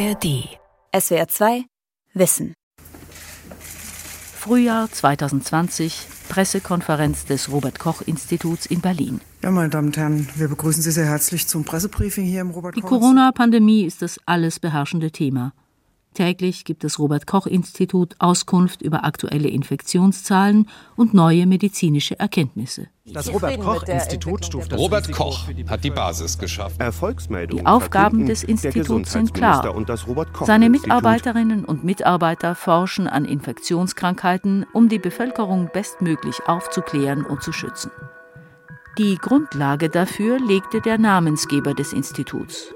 ARD. SWR 2 Wissen. Frühjahr 2020, Pressekonferenz des Robert Koch Instituts in Berlin. Ja, meine Damen und Herren, wir begrüßen Sie sehr herzlich zum Pressebriefing hier im Robert Die. Corona-Pandemie ist das alles beherrschende Thema. Täglich gibt das Robert Koch Institut Auskunft über aktuelle Infektionszahlen und neue medizinische Erkenntnisse. Das Robert Koch Institut stuft das Robert Risiko Koch hat die Basis geschaffen. Erfolgsmeldungen Die Aufgaben des Instituts sind klar. Und das Robert Koch Seine. Mitarbeiterinnen und Mitarbeiter forschen an Infektionskrankheiten, um die Bevölkerung bestmöglich aufzuklären und zu schützen. Die Grundlage dafür legte der Namensgeber des Instituts.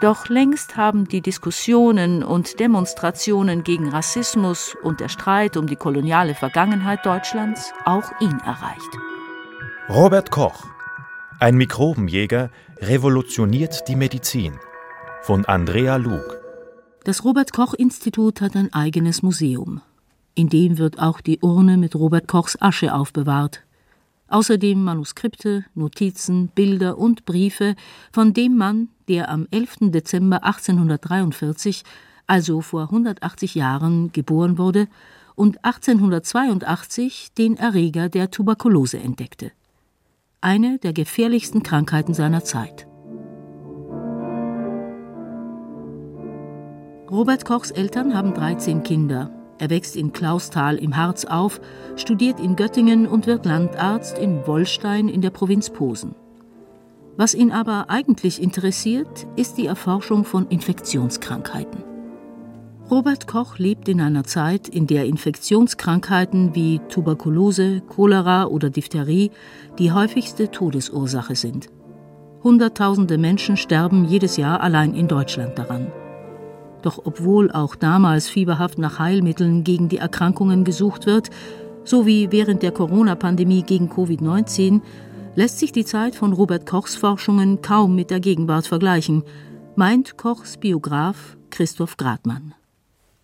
Doch längst haben die Diskussionen und Demonstrationen gegen Rassismus und der Streit um die koloniale Vergangenheit Deutschlands auch ihn erreicht. Robert Koch, ein Mikrobenjäger, revolutioniert die Medizin. Von Andrea Lug. Das Robert Koch Institut hat ein eigenes Museum. In dem wird auch die Urne mit Robert Kochs Asche aufbewahrt. Außerdem Manuskripte, Notizen, Bilder und Briefe von dem Mann, der am 11. Dezember 1843, also vor 180 Jahren, geboren wurde und 1882 den Erreger der Tuberkulose entdeckte. Eine der gefährlichsten Krankheiten seiner Zeit. Robert Kochs Eltern haben 13 Kinder. Er wächst in Klausthal im Harz auf, studiert in Göttingen und wird Landarzt in Wollstein in der Provinz Posen. Was ihn aber eigentlich interessiert, ist die Erforschung von Infektionskrankheiten. Robert Koch lebt in einer Zeit, in der Infektionskrankheiten wie Tuberkulose, Cholera oder Diphtherie die häufigste Todesursache sind. Hunderttausende Menschen sterben jedes Jahr allein in Deutschland daran. Doch obwohl auch damals fieberhaft nach Heilmitteln gegen die Erkrankungen gesucht wird, so wie während der Corona-Pandemie gegen Covid-19, lässt sich die Zeit von Robert Kochs Forschungen kaum mit der Gegenwart vergleichen, meint Kochs Biograf Christoph Gradmann.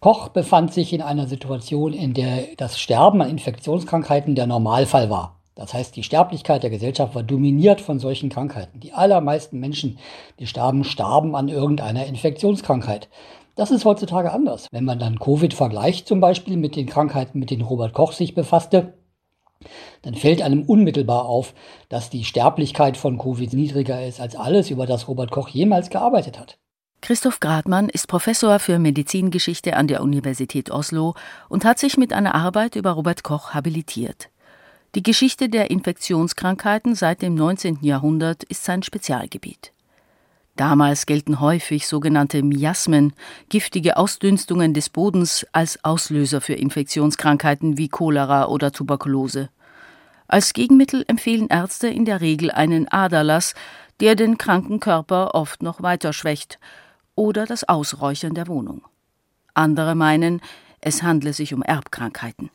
Koch befand sich in einer Situation, in der das Sterben an Infektionskrankheiten der Normalfall war. Das heißt, die Sterblichkeit der Gesellschaft war dominiert von solchen Krankheiten. Die allermeisten Menschen, die starben, starben an irgendeiner Infektionskrankheit. Das ist heutzutage anders. Wenn man dann Covid vergleicht zum Beispiel mit den Krankheiten, mit denen Robert Koch sich befasste, dann fällt einem unmittelbar auf, dass die Sterblichkeit von Covid niedriger ist als alles, über das Robert Koch jemals gearbeitet hat. Christoph Gradmann ist Professor für Medizingeschichte an der Universität Oslo und hat sich mit einer Arbeit über Robert Koch habilitiert. Die Geschichte der Infektionskrankheiten seit dem 19. Jahrhundert ist sein Spezialgebiet. Damals gelten häufig sogenannte Miasmen, giftige Ausdünstungen des Bodens, als Auslöser für Infektionskrankheiten wie Cholera oder Tuberkulose. Als Gegenmittel empfehlen Ärzte in der Regel einen Aderlass, der den kranken Körper oft noch weiter schwächt, oder das Ausräuchern der Wohnung. Andere meinen, es handle sich um Erbkrankheiten.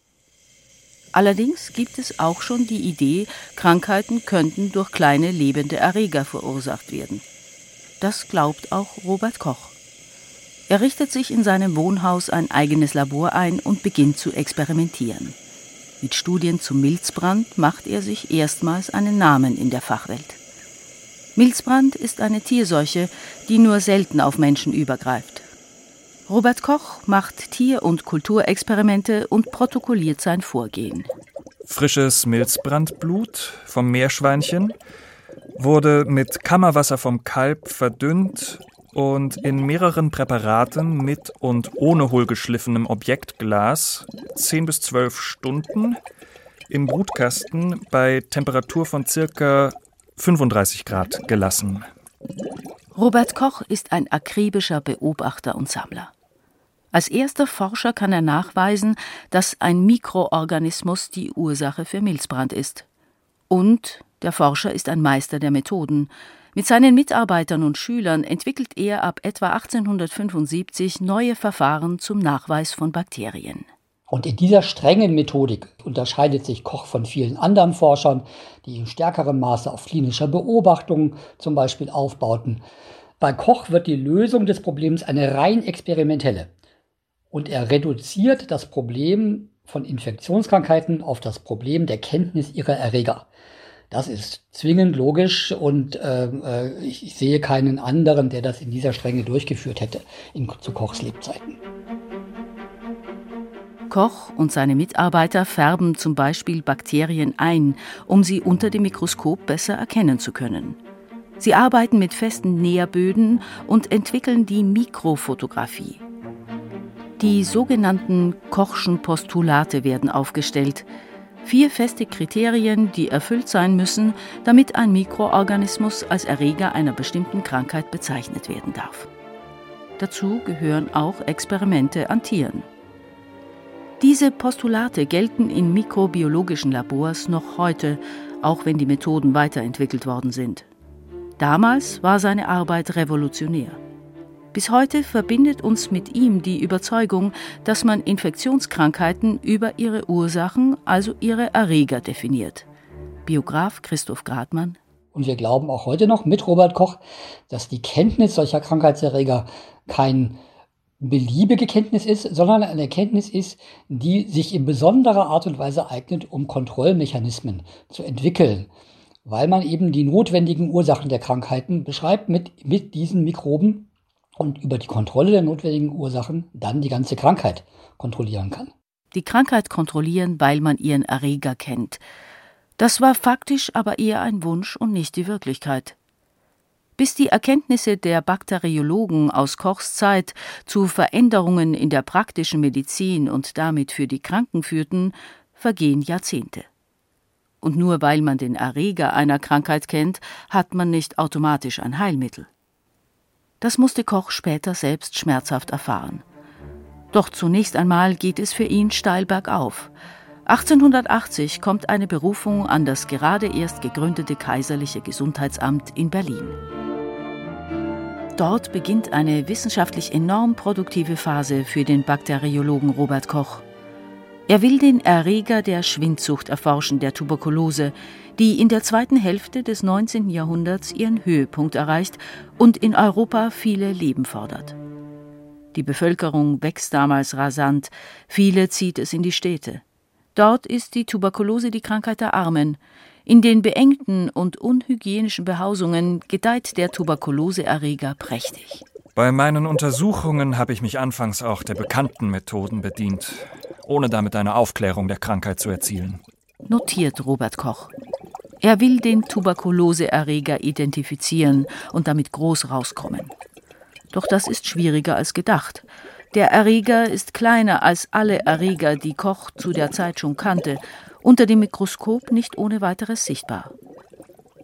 Allerdings gibt es auch schon die Idee, Krankheiten könnten durch kleine lebende Erreger verursacht werden. Das glaubt auch Robert Koch. Er richtet sich in seinem Wohnhaus ein eigenes Labor ein und beginnt zu experimentieren. Mit Studien zum Milzbrand macht er sich erstmals einen Namen in der Fachwelt. Milzbrand ist eine Tierseuche, die nur selten auf Menschen übergreift. Robert Koch macht Tier- und Kulturexperimente und protokolliert sein Vorgehen. Frisches Milzbrandblut vom Meerschweinchen wurde mit Kammerwasser vom Kalb verdünnt und in mehreren Präparaten mit und ohne hohlgeschliffenem Objektglas 10 bis 12 Stunden im Brutkasten bei Temperatur von circa 35 Grad gelassen. Robert Koch ist ein akribischer Beobachter und Sammler. Als erster Forscher kann er nachweisen, dass ein Mikroorganismus die Ursache für Milzbrand ist. Und der Forscher ist ein Meister der Methoden. Mit seinen Mitarbeitern und Schülern entwickelt er ab etwa 1875 neue Verfahren zum Nachweis von Bakterien. Und in dieser strengen Methodik unterscheidet sich Koch von vielen anderen Forschern, die in stärkerem Maße auf klinischer Beobachtung zum Beispiel aufbauten. Bei Koch wird die Lösung des Problems eine rein experimentelle. Und er reduziert das Problem von Infektionskrankheiten auf das Problem der Kenntnis ihrer Erreger. Das ist zwingend logisch und ähm, äh, ich, ich, sehe keinen anderen, der das in dieser Strenge durchgeführt hätte in, zu Kochs Lebzeiten. Koch und seine Mitarbeiter färben zum Beispiel Bakterien ein, um sie unter dem Mikroskop besser erkennen zu können. Sie arbeiten mit festen Näherböden und entwickeln die Mikrofotografie. Die sogenannten Kochschen Postulate werden aufgestellt. Vier feste Kriterien, die erfüllt sein müssen, damit ein Mikroorganismus als Erreger einer bestimmten Krankheit bezeichnet werden darf. Dazu gehören auch Experimente an Tieren. Diese Postulate gelten in mikrobiologischen Labors noch heute, auch wenn die Methoden weiterentwickelt worden sind. Damals war seine Arbeit revolutionär. Bis heute verbindet uns mit ihm die Überzeugung, dass man Infektionskrankheiten über ihre Ursachen, also ihre Erreger definiert. Biograf Christoph Gradmann. Und wir glauben auch heute noch mit Robert Koch, dass die Kenntnis solcher Krankheitserreger kein beliebige Kenntnis ist, sondern eine Erkenntnis ist, die sich in besonderer Art und Weise eignet, um Kontrollmechanismen zu entwickeln, weil man eben die notwendigen Ursachen der Krankheiten beschreibt mit, mit diesen Mikroben und über die Kontrolle der notwendigen Ursachen dann die ganze Krankheit kontrollieren kann. Die Krankheit kontrollieren, weil man ihren Erreger kennt. Das war faktisch aber eher ein Wunsch und nicht die Wirklichkeit. Bis die Erkenntnisse der Bakteriologen aus Kochs Zeit zu Veränderungen in der praktischen Medizin und damit für die Kranken führten, vergehen Jahrzehnte. Und nur weil man den Erreger einer Krankheit kennt, hat man nicht automatisch ein Heilmittel. Das musste Koch später selbst schmerzhaft erfahren. Doch zunächst einmal geht es für ihn steil bergauf. 1880 kommt eine Berufung an das gerade erst gegründete Kaiserliche Gesundheitsamt in Berlin. Dort beginnt eine wissenschaftlich enorm produktive Phase für den Bakteriologen Robert Koch. Er will den Erreger der Schwindsucht erforschen, der Tuberkulose, die in der zweiten Hälfte des 19. Jahrhunderts ihren Höhepunkt erreicht und in Europa viele Leben fordert. Die Bevölkerung wächst damals rasant, viele zieht es in die Städte. Dort ist die Tuberkulose die Krankheit der Armen, in den beengten und unhygienischen Behausungen gedeiht der Tuberkuloseerreger prächtig. Bei meinen Untersuchungen habe ich mich anfangs auch der bekannten Methoden bedient, ohne damit eine Aufklärung der Krankheit zu erzielen. Notiert Robert Koch. Er will den Tuberkuloseerreger identifizieren und damit groß rauskommen. Doch das ist schwieriger als gedacht. Der Erreger ist kleiner als alle Erreger, die Koch zu der Zeit schon kannte unter dem Mikroskop nicht ohne weiteres sichtbar.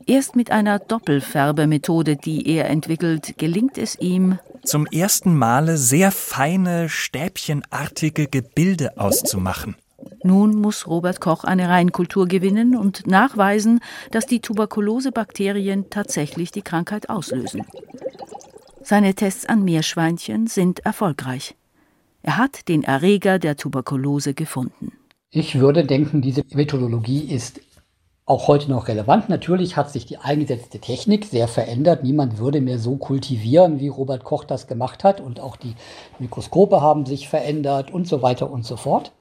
Erst mit einer Doppelfärbemethode, die er entwickelt, gelingt es ihm, zum ersten Male sehr feine, stäbchenartige Gebilde auszumachen. Nun muss Robert Koch eine Reinkultur gewinnen und nachweisen, dass die Tuberkulosebakterien tatsächlich die Krankheit auslösen. Seine Tests an Meerschweinchen sind erfolgreich. Er hat den Erreger der Tuberkulose gefunden. Ich würde denken, diese Methodologie ist auch heute noch relevant. Natürlich hat sich die eingesetzte Technik sehr verändert. Niemand würde mehr so kultivieren, wie Robert Koch das gemacht hat. Und auch die Mikroskope haben sich verändert und so weiter und so fort.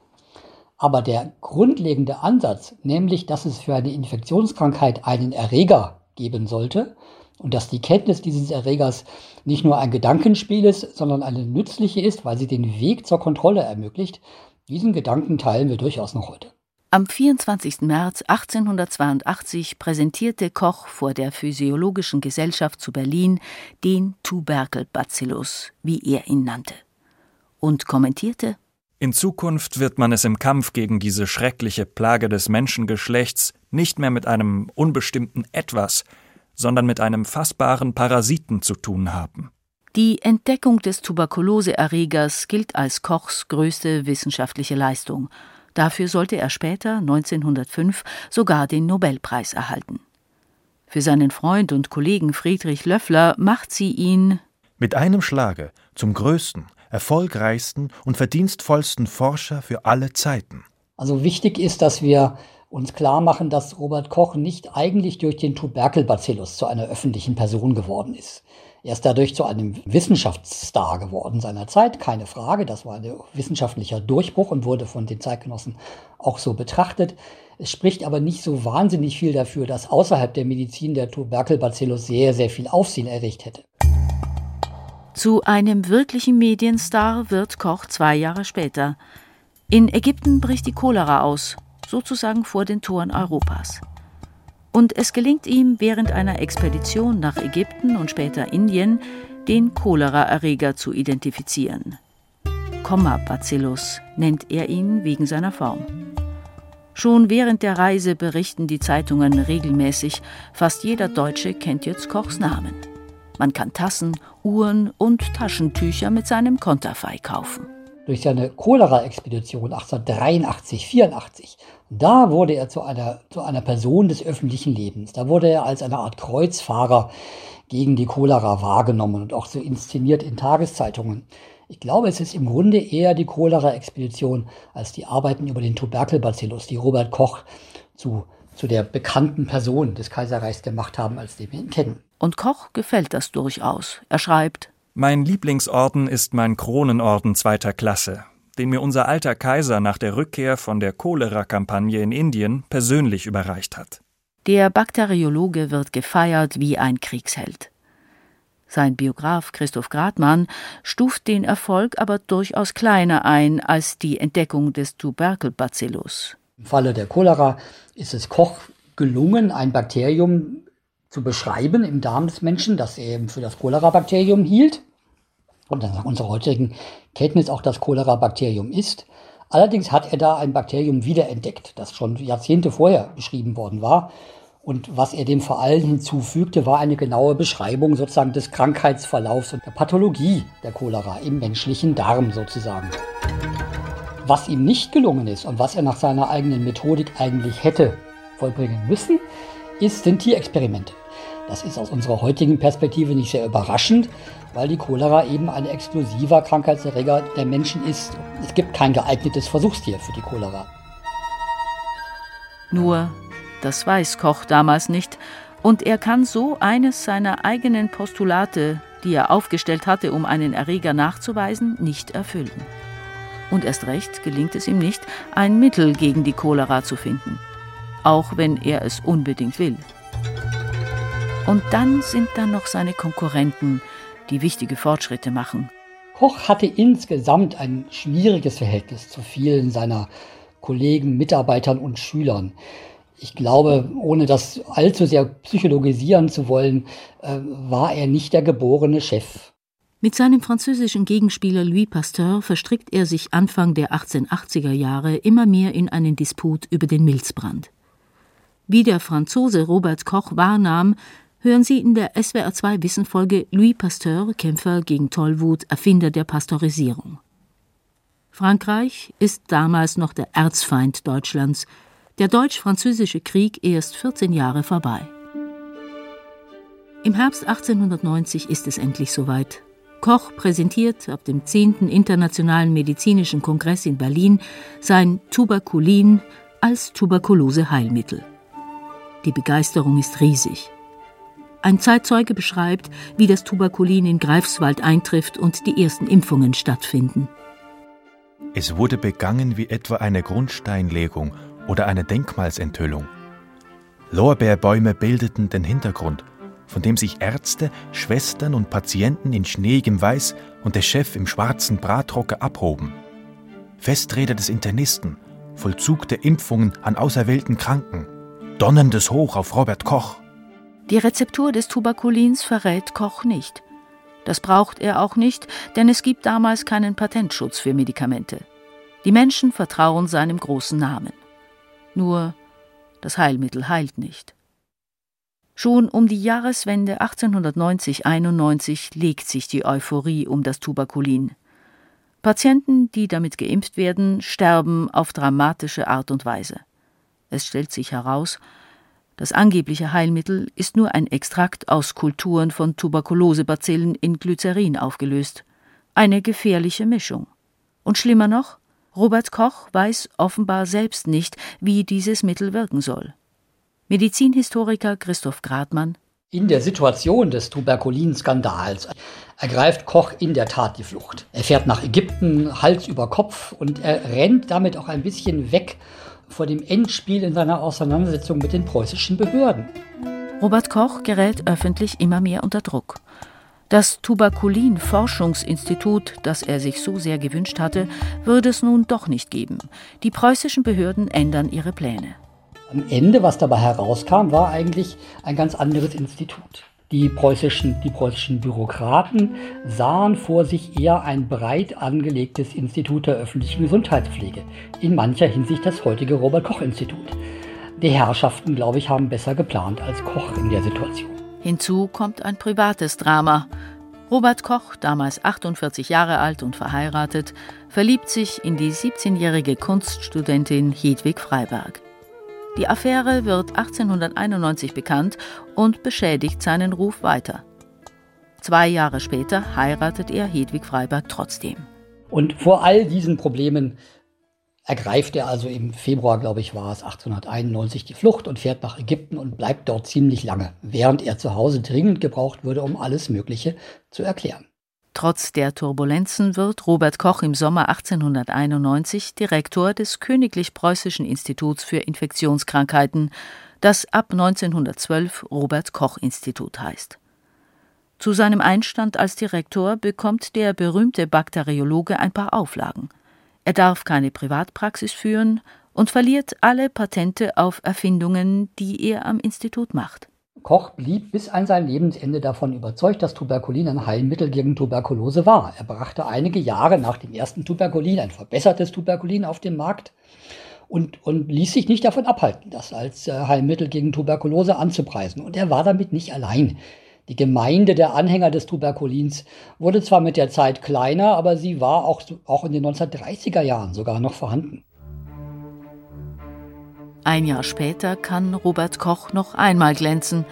Aber der grundlegende Ansatz, nämlich dass es für eine Infektionskrankheit einen Erreger geben sollte und dass die Kenntnis dieses Erregers nicht nur ein Gedankenspiel ist, sondern eine nützliche ist, weil sie den Weg zur Kontrolle ermöglicht, diesen Gedanken teilen wir durchaus noch heute. Am 24. März 1882 präsentierte Koch vor der Physiologischen Gesellschaft zu Berlin den Tuberkelbacillus, wie er ihn nannte, und kommentierte In Zukunft wird man es im Kampf gegen diese schreckliche Plage des Menschengeschlechts nicht mehr mit einem unbestimmten Etwas, sondern mit einem fassbaren Parasiten zu tun haben. Die Entdeckung des Tuberkuloseerregers gilt als Kochs größte wissenschaftliche Leistung. Dafür sollte er später, 1905, sogar den Nobelpreis erhalten. Für seinen Freund und Kollegen Friedrich Löffler macht sie ihn mit einem Schlage zum größten, erfolgreichsten und verdienstvollsten Forscher für alle Zeiten. Also wichtig ist, dass wir uns klar machen, dass Robert Koch nicht eigentlich durch den Tuberkelbacillus zu einer öffentlichen Person geworden ist. Er ist dadurch zu einem Wissenschaftsstar geworden seiner Zeit, keine Frage. Das war ein wissenschaftlicher Durchbruch und wurde von den Zeitgenossen auch so betrachtet. Es spricht aber nicht so wahnsinnig viel dafür, dass außerhalb der Medizin der Tuberkelbacillus sehr, sehr viel Aufsehen erregt hätte. Zu einem wirklichen Medienstar wird Koch zwei Jahre später. In Ägypten bricht die Cholera aus, sozusagen vor den Toren Europas. Und es gelingt ihm während einer Expedition nach Ägypten und später Indien, den Choleraerreger zu identifizieren. Comma-Bacillus nennt er ihn wegen seiner Form. Schon während der Reise berichten die Zeitungen regelmäßig, fast jeder Deutsche kennt jetzt Kochs Namen. Man kann Tassen, Uhren und Taschentücher mit seinem Konterfei kaufen. Durch seine Cholera-Expedition 1883, 84 da wurde er zu einer, zu einer Person des öffentlichen Lebens. Da wurde er als eine Art Kreuzfahrer gegen die Cholera wahrgenommen und auch so inszeniert in Tageszeitungen. Ich glaube, es ist im Grunde eher die Cholera-Expedition als die Arbeiten über den Tuberkelbacillus, die Robert Koch zu, zu der bekannten Person des Kaiserreichs gemacht haben, als den wir ihn kennen. Und Koch gefällt das durchaus. Er schreibt: Mein Lieblingsorden ist mein Kronenorden zweiter Klasse den mir unser alter Kaiser nach der Rückkehr von der Cholera-Kampagne in Indien persönlich überreicht hat. Der Bakteriologe wird gefeiert wie ein Kriegsheld. Sein Biograf Christoph Gradmann stuft den Erfolg aber durchaus kleiner ein als die Entdeckung des Tuberkelbacillus. Im Falle der Cholera ist es Koch gelungen, ein Bakterium zu beschreiben im Darm des Menschen, das er eben für das Cholera-Bakterium hielt und nach unserer heutigen Kenntnis auch das Cholera-Bakterium ist. Allerdings hat er da ein Bakterium wiederentdeckt, das schon Jahrzehnte vorher beschrieben worden war. Und was er dem vor allem hinzufügte, war eine genaue Beschreibung sozusagen des Krankheitsverlaufs und der Pathologie der Cholera im menschlichen Darm sozusagen. Was ihm nicht gelungen ist und was er nach seiner eigenen Methodik eigentlich hätte vollbringen müssen, ist, sind Tierexperimente. Das ist aus unserer heutigen Perspektive nicht sehr überraschend, weil die Cholera eben ein explosiver Krankheitserreger der Menschen ist. Es gibt kein geeignetes Versuchstier für die Cholera. Nur, das weiß Koch damals nicht, und er kann so eines seiner eigenen Postulate, die er aufgestellt hatte, um einen Erreger nachzuweisen, nicht erfüllen. Und erst recht gelingt es ihm nicht, ein Mittel gegen die Cholera zu finden, auch wenn er es unbedingt will. Und dann sind da noch seine Konkurrenten, die wichtige Fortschritte machen. Koch hatte insgesamt ein schwieriges Verhältnis zu vielen seiner Kollegen, Mitarbeitern und Schülern. Ich glaube, ohne das allzu sehr psychologisieren zu wollen, äh, war er nicht der geborene Chef. Mit seinem französischen Gegenspieler Louis Pasteur verstrickt er sich Anfang der 1880er Jahre immer mehr in einen Disput über den Milzbrand. Wie der Franzose Robert Koch wahrnahm, hören Sie in der SWR2 Wissenfolge Louis Pasteur, Kämpfer gegen Tollwut, Erfinder der Pasteurisierung. Frankreich ist damals noch der Erzfeind Deutschlands, der deutsch-französische Krieg erst 14 Jahre vorbei. Im Herbst 1890 ist es endlich soweit. Koch präsentiert auf dem 10. Internationalen Medizinischen Kongress in Berlin sein Tuberkulin als Tuberkulose-Heilmittel. Die Begeisterung ist riesig. Ein Zeitzeuge beschreibt, wie das Tuberkulin in Greifswald eintrifft und die ersten Impfungen stattfinden. Es wurde begangen wie etwa eine Grundsteinlegung oder eine Denkmalsenthüllung. Lorbeerbäume bildeten den Hintergrund, von dem sich Ärzte, Schwestern und Patienten in schneeigem Weiß und der Chef im schwarzen Bratrocke abhoben. Festrede des Internisten, Vollzug der Impfungen an auserwählten Kranken, donnerndes Hoch auf Robert Koch. Die Rezeptur des Tuberkulins verrät Koch nicht. Das braucht er auch nicht, denn es gibt damals keinen Patentschutz für Medikamente. Die Menschen vertrauen seinem großen Namen. Nur das Heilmittel heilt nicht. Schon um die Jahreswende 1890-91 legt sich die Euphorie um das Tuberkulin. Patienten, die damit geimpft werden, sterben auf dramatische Art und Weise. Es stellt sich heraus, das angebliche Heilmittel ist nur ein Extrakt aus Kulturen von Tuberkulosebazillen in Glycerin aufgelöst. Eine gefährliche Mischung. Und schlimmer noch, Robert Koch weiß offenbar selbst nicht, wie dieses Mittel wirken soll. Medizinhistoriker Christoph Gradmann In der Situation des Tuberkulinskandals ergreift Koch in der Tat die Flucht. Er fährt nach Ägypten, Hals über Kopf und er rennt damit auch ein bisschen weg vor dem Endspiel in seiner Auseinandersetzung mit den preußischen Behörden. Robert Koch gerät öffentlich immer mehr unter Druck. Das Tuberkulin-Forschungsinstitut, das er sich so sehr gewünscht hatte, würde es nun doch nicht geben. Die preußischen Behörden ändern ihre Pläne. Am Ende, was dabei herauskam, war eigentlich ein ganz anderes Institut. Die preußischen, die preußischen Bürokraten sahen vor sich eher ein breit angelegtes Institut der öffentlichen Gesundheitspflege, in mancher Hinsicht das heutige Robert Koch Institut. Die Herrschaften, glaube ich, haben besser geplant als Koch in der Situation. Hinzu kommt ein privates Drama. Robert Koch, damals 48 Jahre alt und verheiratet, verliebt sich in die 17-jährige Kunststudentin Hedwig Freiberg. Die Affäre wird 1891 bekannt und beschädigt seinen Ruf weiter. Zwei Jahre später heiratet er Hedwig Freiberg trotzdem. Und vor all diesen Problemen ergreift er also im Februar, glaube ich, war es 1891 die Flucht und fährt nach Ägypten und bleibt dort ziemlich lange, während er zu Hause dringend gebraucht würde, um alles Mögliche zu erklären. Trotz der Turbulenzen wird Robert Koch im Sommer 1891 Direktor des Königlich Preußischen Instituts für Infektionskrankheiten, das ab 1912 Robert Koch Institut heißt. Zu seinem Einstand als Direktor bekommt der berühmte Bakteriologe ein paar Auflagen. Er darf keine Privatpraxis führen und verliert alle Patente auf Erfindungen, die er am Institut macht. Koch blieb bis an sein Lebensende davon überzeugt, dass Tuberkulin ein Heilmittel gegen Tuberkulose war. Er brachte einige Jahre nach dem ersten Tuberkulin ein verbessertes Tuberkulin auf den Markt und, und ließ sich nicht davon abhalten, das als äh, Heilmittel gegen Tuberkulose anzupreisen. Und er war damit nicht allein. Die Gemeinde der Anhänger des Tuberkulins wurde zwar mit der Zeit kleiner, aber sie war auch, auch in den 1930er Jahren sogar noch vorhanden. Ein Jahr später kann Robert Koch noch einmal glänzen.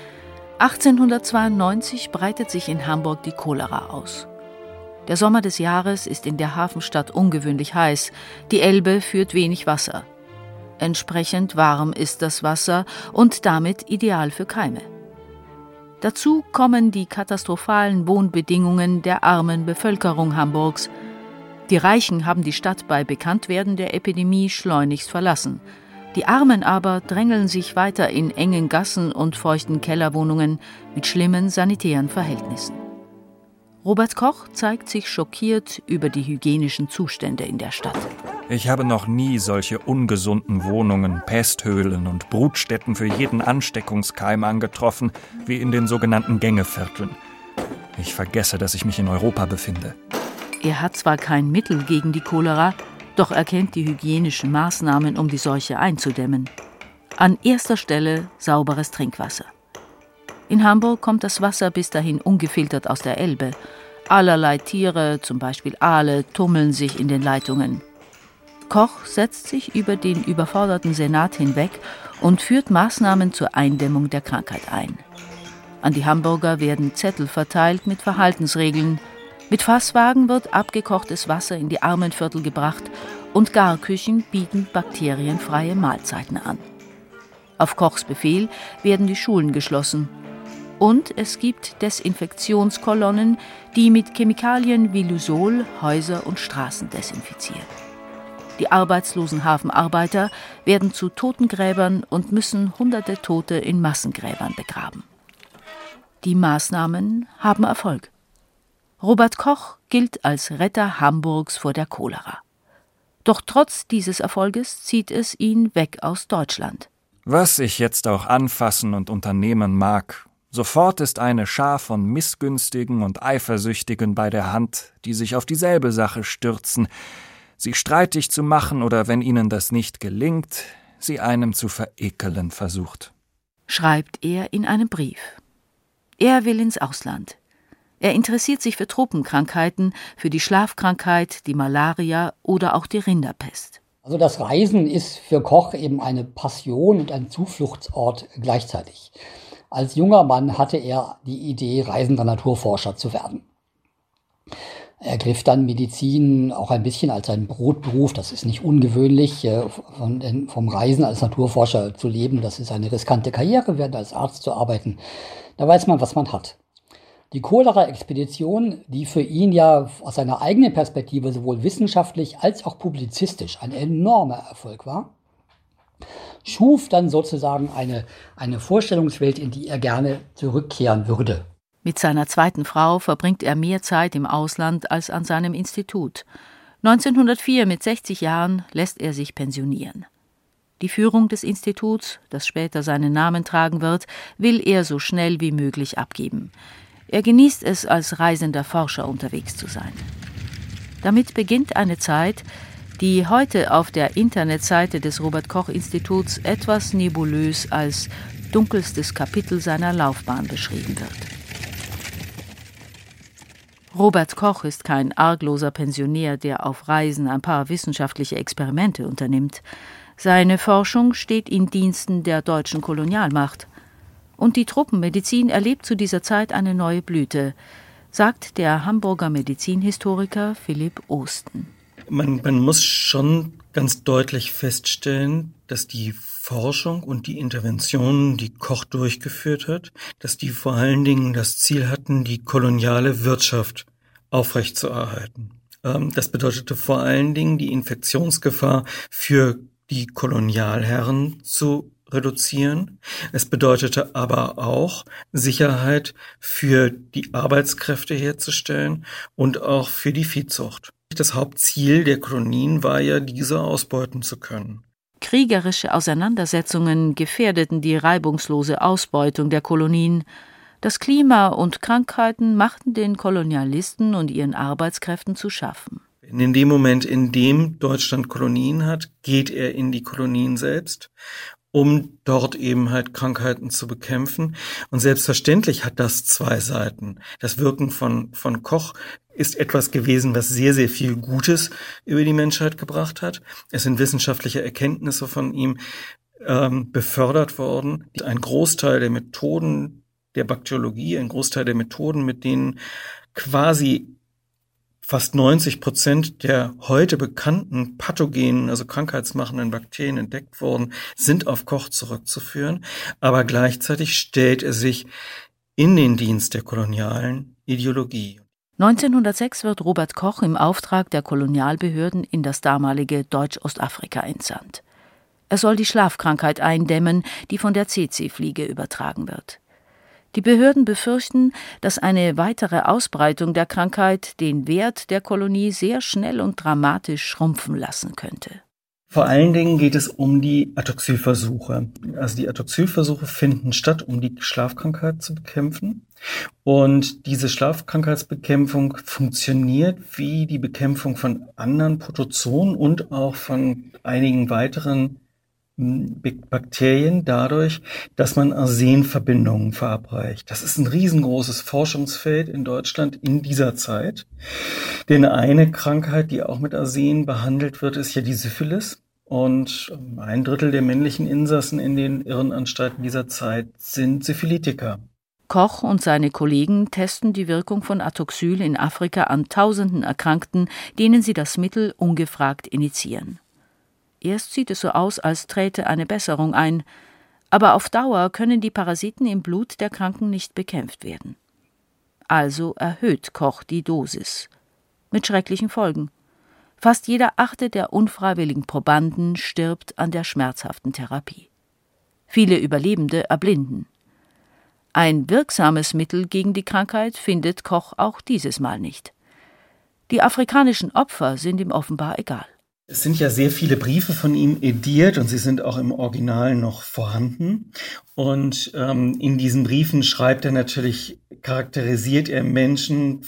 1892 breitet sich in Hamburg die Cholera aus. Der Sommer des Jahres ist in der Hafenstadt ungewöhnlich heiß. Die Elbe führt wenig Wasser. Entsprechend warm ist das Wasser und damit ideal für Keime. Dazu kommen die katastrophalen Wohnbedingungen der armen Bevölkerung Hamburgs. Die Reichen haben die Stadt bei Bekanntwerden der Epidemie schleunigst verlassen. Die Armen aber drängeln sich weiter in engen Gassen und feuchten Kellerwohnungen mit schlimmen sanitären Verhältnissen. Robert Koch zeigt sich schockiert über die hygienischen Zustände in der Stadt. Ich habe noch nie solche ungesunden Wohnungen, Pesthöhlen und Brutstätten für jeden Ansteckungskeim angetroffen wie in den sogenannten Gängevierteln. Ich vergesse, dass ich mich in Europa befinde. Er hat zwar kein Mittel gegen die Cholera, doch er kennt die hygienischen Maßnahmen, um die Seuche einzudämmen. An erster Stelle sauberes Trinkwasser. In Hamburg kommt das Wasser bis dahin ungefiltert aus der Elbe. Allerlei Tiere, zum Beispiel Aale, tummeln sich in den Leitungen. Koch setzt sich über den überforderten Senat hinweg und führt Maßnahmen zur Eindämmung der Krankheit ein. An die Hamburger werden Zettel verteilt mit Verhaltensregeln, mit Fasswagen wird abgekochtes Wasser in die Armenviertel gebracht und Garküchen bieten bakterienfreie Mahlzeiten an. Auf Kochs Befehl werden die Schulen geschlossen. Und es gibt Desinfektionskolonnen, die mit Chemikalien wie Lysol Häuser und Straßen desinfizieren. Die arbeitslosen Hafenarbeiter werden zu Totengräbern und müssen hunderte Tote in Massengräbern begraben. Die Maßnahmen haben Erfolg. Robert Koch gilt als Retter Hamburgs vor der Cholera. Doch trotz dieses Erfolges zieht es ihn weg aus Deutschland. Was ich jetzt auch anfassen und unternehmen mag, sofort ist eine Schar von Missgünstigen und Eifersüchtigen bei der Hand, die sich auf dieselbe Sache stürzen, sie streitig zu machen oder wenn ihnen das nicht gelingt, sie einem zu verekeln versucht. Schreibt er in einem Brief. Er will ins Ausland. Er interessiert sich für Tropenkrankheiten, für die Schlafkrankheit, die Malaria oder auch die Rinderpest. Also das Reisen ist für Koch eben eine Passion und ein Zufluchtsort gleichzeitig. Als junger Mann hatte er die Idee, reisender Naturforscher zu werden. Er griff dann Medizin auch ein bisschen als einen Brotberuf. Das ist nicht ungewöhnlich, äh, vom Reisen als Naturforscher zu leben. Das ist eine riskante Karriere, während als Arzt zu arbeiten. Da weiß man, was man hat. Die Cholera-Expedition, die für ihn ja aus seiner eigenen Perspektive sowohl wissenschaftlich als auch publizistisch ein enormer Erfolg war, schuf dann sozusagen eine, eine Vorstellungswelt, in die er gerne zurückkehren würde. Mit seiner zweiten Frau verbringt er mehr Zeit im Ausland als an seinem Institut. 1904 mit 60 Jahren lässt er sich pensionieren. Die Führung des Instituts, das später seinen Namen tragen wird, will er so schnell wie möglich abgeben. Er genießt es, als reisender Forscher unterwegs zu sein. Damit beginnt eine Zeit, die heute auf der Internetseite des Robert Koch Instituts etwas nebulös als dunkelstes Kapitel seiner Laufbahn beschrieben wird. Robert Koch ist kein argloser Pensionär, der auf Reisen ein paar wissenschaftliche Experimente unternimmt. Seine Forschung steht in Diensten der deutschen Kolonialmacht. Und die Truppenmedizin erlebt zu dieser Zeit eine neue Blüte, sagt der Hamburger Medizinhistoriker Philipp Osten. Man, man muss schon ganz deutlich feststellen, dass die Forschung und die Interventionen, die Koch durchgeführt hat, dass die vor allen Dingen das Ziel hatten, die koloniale Wirtschaft aufrechtzuerhalten. Ähm, das bedeutete vor allen Dingen die Infektionsgefahr für die Kolonialherren zu reduzieren. Es bedeutete aber auch Sicherheit für die Arbeitskräfte herzustellen und auch für die Viehzucht. Das Hauptziel der Kolonien war ja, diese ausbeuten zu können. Kriegerische Auseinandersetzungen gefährdeten die reibungslose Ausbeutung der Kolonien. Das Klima und Krankheiten machten den Kolonialisten und ihren Arbeitskräften zu schaffen. In dem Moment, in dem Deutschland Kolonien hat, geht er in die Kolonien selbst um dort eben halt Krankheiten zu bekämpfen. Und selbstverständlich hat das zwei Seiten. Das Wirken von, von Koch ist etwas gewesen, was sehr, sehr viel Gutes über die Menschheit gebracht hat. Es sind wissenschaftliche Erkenntnisse von ihm ähm, befördert worden. Ein Großteil der Methoden der Bakteriologie, ein Großteil der Methoden, mit denen quasi fast 90 Prozent der heute bekannten pathogenen, also krankheitsmachenden Bakterien entdeckt worden, sind auf Koch zurückzuführen. Aber gleichzeitig stellt er sich in den Dienst der kolonialen Ideologie. 1906 wird Robert Koch im Auftrag der Kolonialbehörden in das damalige Deutsch-Ostafrika entsandt. Er soll die Schlafkrankheit eindämmen, die von der CC-Fliege übertragen wird. Die Behörden befürchten, dass eine weitere Ausbreitung der Krankheit den Wert der Kolonie sehr schnell und dramatisch schrumpfen lassen könnte. Vor allen Dingen geht es um die Atoxylversuche. Also die Atoxylversuche finden statt, um die Schlafkrankheit zu bekämpfen. Und diese Schlafkrankheitsbekämpfung funktioniert wie die Bekämpfung von anderen Protozoen und auch von einigen weiteren Bakterien dadurch, dass man Arsenverbindungen verabreicht. Das ist ein riesengroßes Forschungsfeld in Deutschland in dieser Zeit. Denn eine Krankheit, die auch mit Arsen behandelt wird, ist ja die Syphilis. Und ein Drittel der männlichen Insassen in den Irrenanstalten dieser Zeit sind Syphilitiker. Koch und seine Kollegen testen die Wirkung von Atoxyl in Afrika an tausenden Erkrankten, denen sie das Mittel ungefragt initiieren. Erst sieht es so aus, als träte eine Besserung ein, aber auf Dauer können die Parasiten im Blut der Kranken nicht bekämpft werden. Also erhöht Koch die Dosis. Mit schrecklichen Folgen. Fast jeder achte der unfreiwilligen Probanden stirbt an der schmerzhaften Therapie. Viele Überlebende erblinden. Ein wirksames Mittel gegen die Krankheit findet Koch auch dieses Mal nicht. Die afrikanischen Opfer sind ihm offenbar egal. Es sind ja sehr viele Briefe von ihm ediert und sie sind auch im Original noch vorhanden. Und ähm, in diesen Briefen schreibt er natürlich, charakterisiert er Menschen,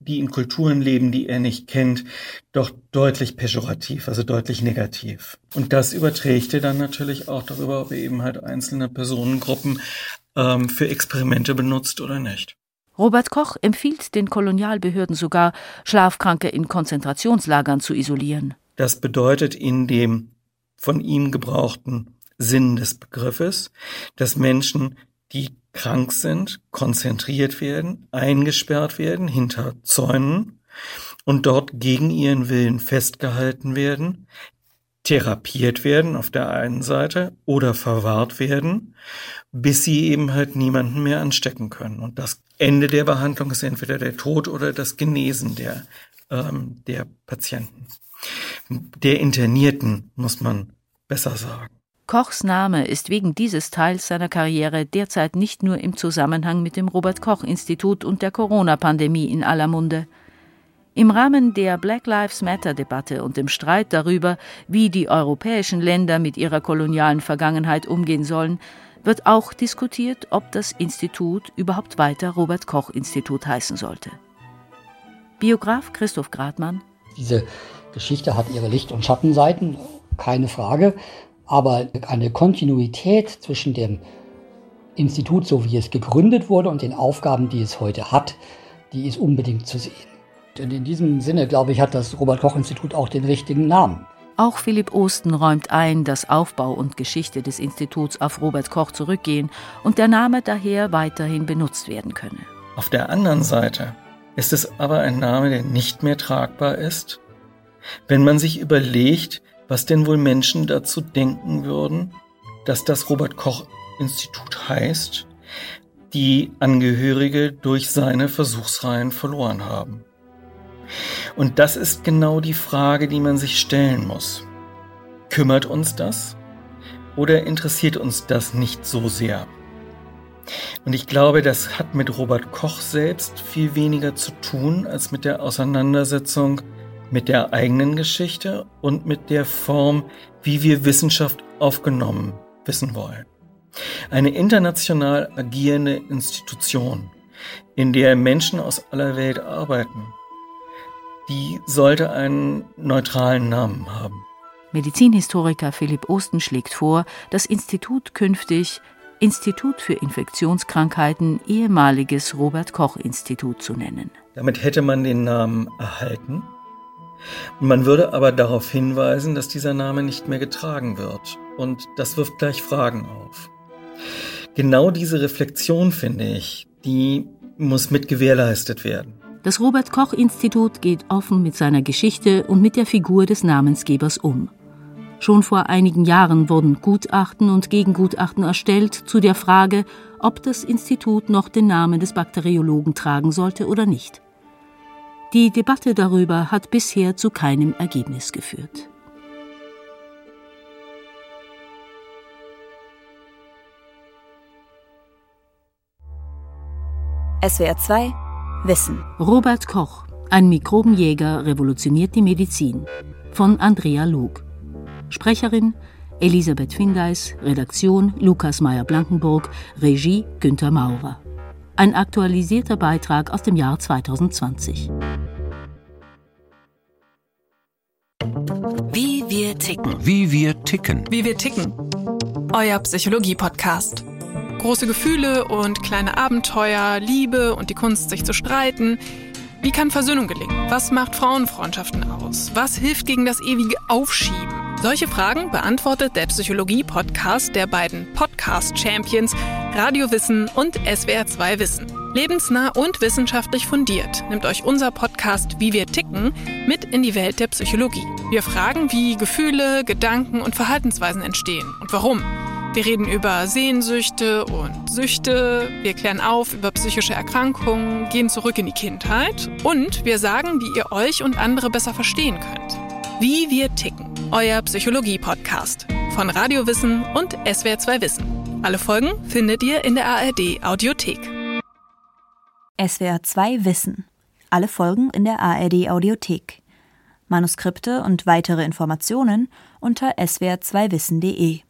die in Kulturen leben, die er nicht kennt, doch deutlich pejorativ, also deutlich negativ. Und das überträgt er dann natürlich auch darüber, ob er eben halt einzelne Personengruppen ähm, für Experimente benutzt oder nicht. Robert Koch empfiehlt den Kolonialbehörden sogar, Schlafkranke in Konzentrationslagern zu isolieren. Das bedeutet in dem von ihm gebrauchten Sinn des Begriffes, dass Menschen, die krank sind, konzentriert werden, eingesperrt werden hinter Zäunen und dort gegen ihren Willen festgehalten werden, therapiert werden auf der einen Seite oder verwahrt werden, bis sie eben halt niemanden mehr anstecken können. Und das Ende der Behandlung ist entweder der Tod oder das Genesen der, ähm, der Patienten. Der Internierten, muss man besser sagen. Kochs Name ist wegen dieses Teils seiner Karriere derzeit nicht nur im Zusammenhang mit dem Robert Koch Institut und der Corona-Pandemie in aller Munde. Im Rahmen der Black Lives Matter-Debatte und dem Streit darüber, wie die europäischen Länder mit ihrer kolonialen Vergangenheit umgehen sollen, wird auch diskutiert, ob das Institut überhaupt weiter Robert Koch Institut heißen sollte. Biograf Christoph Gradmann. Diese Geschichte hat ihre Licht- und Schattenseiten, keine Frage, aber eine Kontinuität zwischen dem Institut, so wie es gegründet wurde, und den Aufgaben, die es heute hat, die ist unbedingt zu sehen. Und in diesem Sinne, glaube ich, hat das Robert Koch Institut auch den richtigen Namen. Auch Philipp Osten räumt ein, dass Aufbau und Geschichte des Instituts auf Robert Koch zurückgehen und der Name daher weiterhin benutzt werden könne. Auf der anderen Seite ist es aber ein Name, der nicht mehr tragbar ist, wenn man sich überlegt, was denn wohl Menschen dazu denken würden, dass das Robert Koch Institut heißt, die Angehörige durch seine Versuchsreihen verloren haben. Und das ist genau die Frage, die man sich stellen muss. Kümmert uns das oder interessiert uns das nicht so sehr? Und ich glaube, das hat mit Robert Koch selbst viel weniger zu tun als mit der Auseinandersetzung mit der eigenen Geschichte und mit der Form, wie wir Wissenschaft aufgenommen wissen wollen. Eine international agierende Institution, in der Menschen aus aller Welt arbeiten, die sollte einen neutralen Namen haben. Medizinhistoriker Philipp Osten schlägt vor, das Institut künftig Institut für Infektionskrankheiten ehemaliges Robert Koch Institut zu nennen. Damit hätte man den Namen erhalten. Man würde aber darauf hinweisen, dass dieser Name nicht mehr getragen wird. Und das wirft gleich Fragen auf. Genau diese Reflexion, finde ich, die muss mit gewährleistet werden. Das Robert Koch Institut geht offen mit seiner Geschichte und mit der Figur des Namensgebers um. Schon vor einigen Jahren wurden Gutachten und Gegengutachten erstellt zu der Frage, ob das Institut noch den Namen des Bakteriologen tragen sollte oder nicht. Die Debatte darüber hat bisher zu keinem Ergebnis geführt. SWR 2 Wissen. Robert Koch, ein Mikrobenjäger, revolutioniert die Medizin. Von Andrea Lug. Sprecherin Elisabeth Findeis, Redaktion Lukas Meyer-Blankenburg, Regie Günter Maurer. Ein aktualisierter Beitrag aus dem Jahr 2020. Wie wir ticken. Wie wir ticken. Wie wir ticken. Euer Psychologie-Podcast. Große Gefühle und kleine Abenteuer, Liebe und die Kunst, sich zu streiten. Wie kann Versöhnung gelingen? Was macht Frauenfreundschaften aus? Was hilft gegen das ewige Aufschieben? Solche Fragen beantwortet der Psychologie-Podcast der beiden Podcast-Champions Radiowissen und SWR2 Wissen. Lebensnah und wissenschaftlich fundiert nimmt euch unser Podcast Wie wir ticken mit in die Welt der Psychologie. Wir fragen, wie Gefühle, Gedanken und Verhaltensweisen entstehen und warum. Wir reden über Sehnsüchte und Süchte, wir klären auf über psychische Erkrankungen, gehen zurück in die Kindheit und wir sagen, wie ihr euch und andere besser verstehen könnt. Wie wir ticken, euer Psychologie-Podcast von Radiowissen und SWR2 Wissen. Alle Folgen findet ihr in der ARD Audiothek. SWR 2 Wissen. Alle Folgen in der ARD Audiothek. Manuskripte und weitere Informationen unter swr2wissen.de.